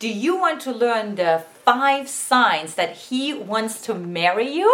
Do you want to learn the five signs that he wants to marry you?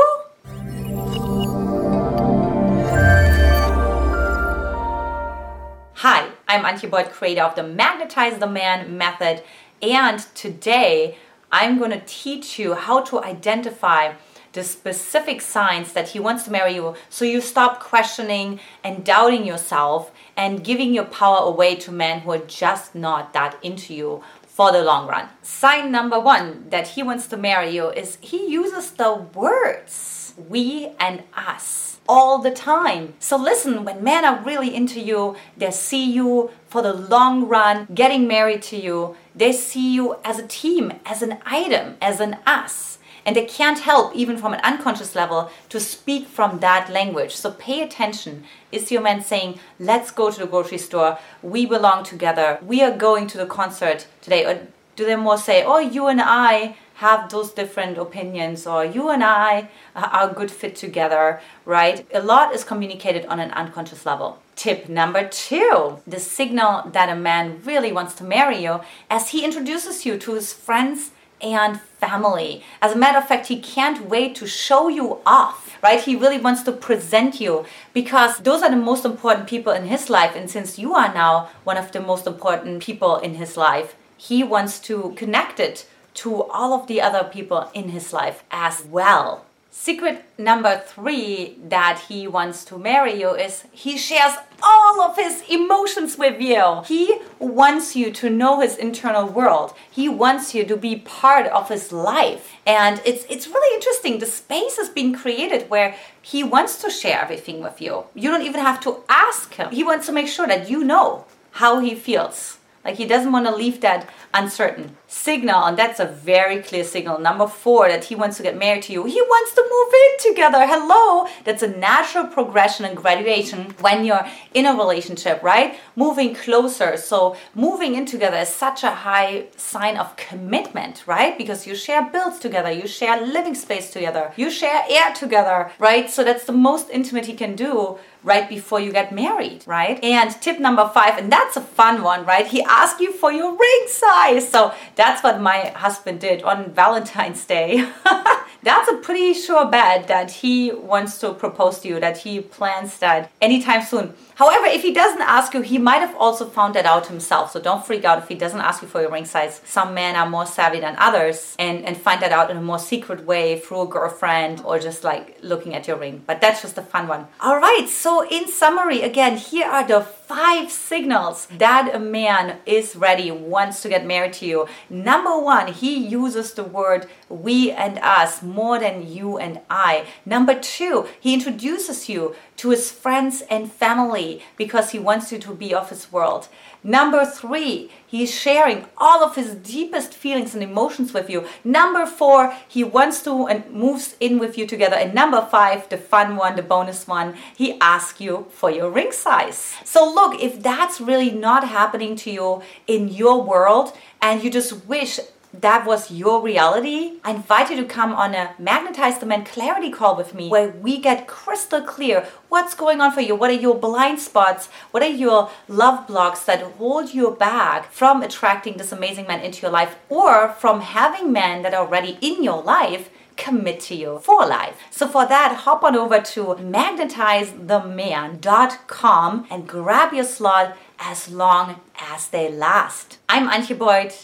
Hi, I'm Antia Boyd, creator of the Magnetize the Man method, and today I'm going to teach you how to identify the specific signs that he wants to marry you. So you stop questioning and doubting yourself and giving your power away to men who are just not that into you for the long run. Sign number one that he wants to marry you is he uses the words we and us all the time. So listen, when men are really into you, they see you for the long run, getting married to you, they see you as a team, as an item, as an us and they can't help even from an unconscious level to speak from that language. So pay attention. Is your man saying let's go to the grocery store. We belong together. We are going to the concert today. Or do they more say oh you and i have those different opinions or you and I are good fit together, right? A lot is communicated on an unconscious level. Tip number two the signal that a man really wants to marry you as he introduces you to his friends and family. As a matter of fact, he can't wait to show you off, right? He really wants to present you because those are the most important people in his life. And since you are now one of the most important people in his life, he wants to connect it to all of the other people in his life as well. Secret number three that he wants to marry you is he shares all of his emotions with you. He wants you to know his internal world. He wants you to be part of his life. And it's it's really interesting. The space is being created where he wants to share everything with you. You don't even have to ask him. He wants to make sure that you know how he feels. Like he doesn't want to leave that uncertain signal, and that's a very clear signal. Number four, that he wants to get married to you. He wants to move in together. Hello. That's a natural progression and graduation when you're in a relationship, right? Moving closer. So moving in together is such a high sign of commitment, right? Because you share bills together, you share living space together, you share air together, right? So that's the most intimate he can do right before you get married, right? And tip number five, and that's a fun one, right? He asks you for your ring size. So that's what my husband did on Valentine's Day. that's a pretty sure bet that he wants to propose to you, that he plans that anytime soon. However, if he doesn't ask you, he might have also found that out himself. So don't freak out if he doesn't ask you for your ring size. Some men are more savvy than others and, and find that out in a more secret way through a girlfriend or just like looking at your ring. But that's just a fun one. All right, so in summary, again, here are the five signals that a man is ready, wants to get married to you. Number one, he uses the word we and us more than you and I. Number two, he introduces you to his friends and family because he wants you to be of his world. Number three, he's sharing all of his deepest feelings and emotions with you. Number four, he wants to and moves in with you together. And number five, the fun one, the bonus one, he asks you for your ring size. So, look, if that's really not happening to you in your world and you just wish that was your reality, I invite you to come on a Magnetize the Man clarity call with me where we get crystal clear what's going on for you. What are your blind spots? What are your love blocks that hold you back from attracting this amazing man into your life or from having men that are already in your life? Commit to you for life. So for that, hop on over to magnetizetheman.com and grab your slot as long as they last. I'm Antia Boyd.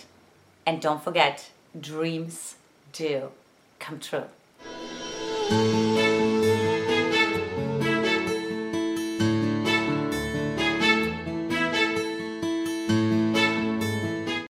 And don't forget, dreams do come true.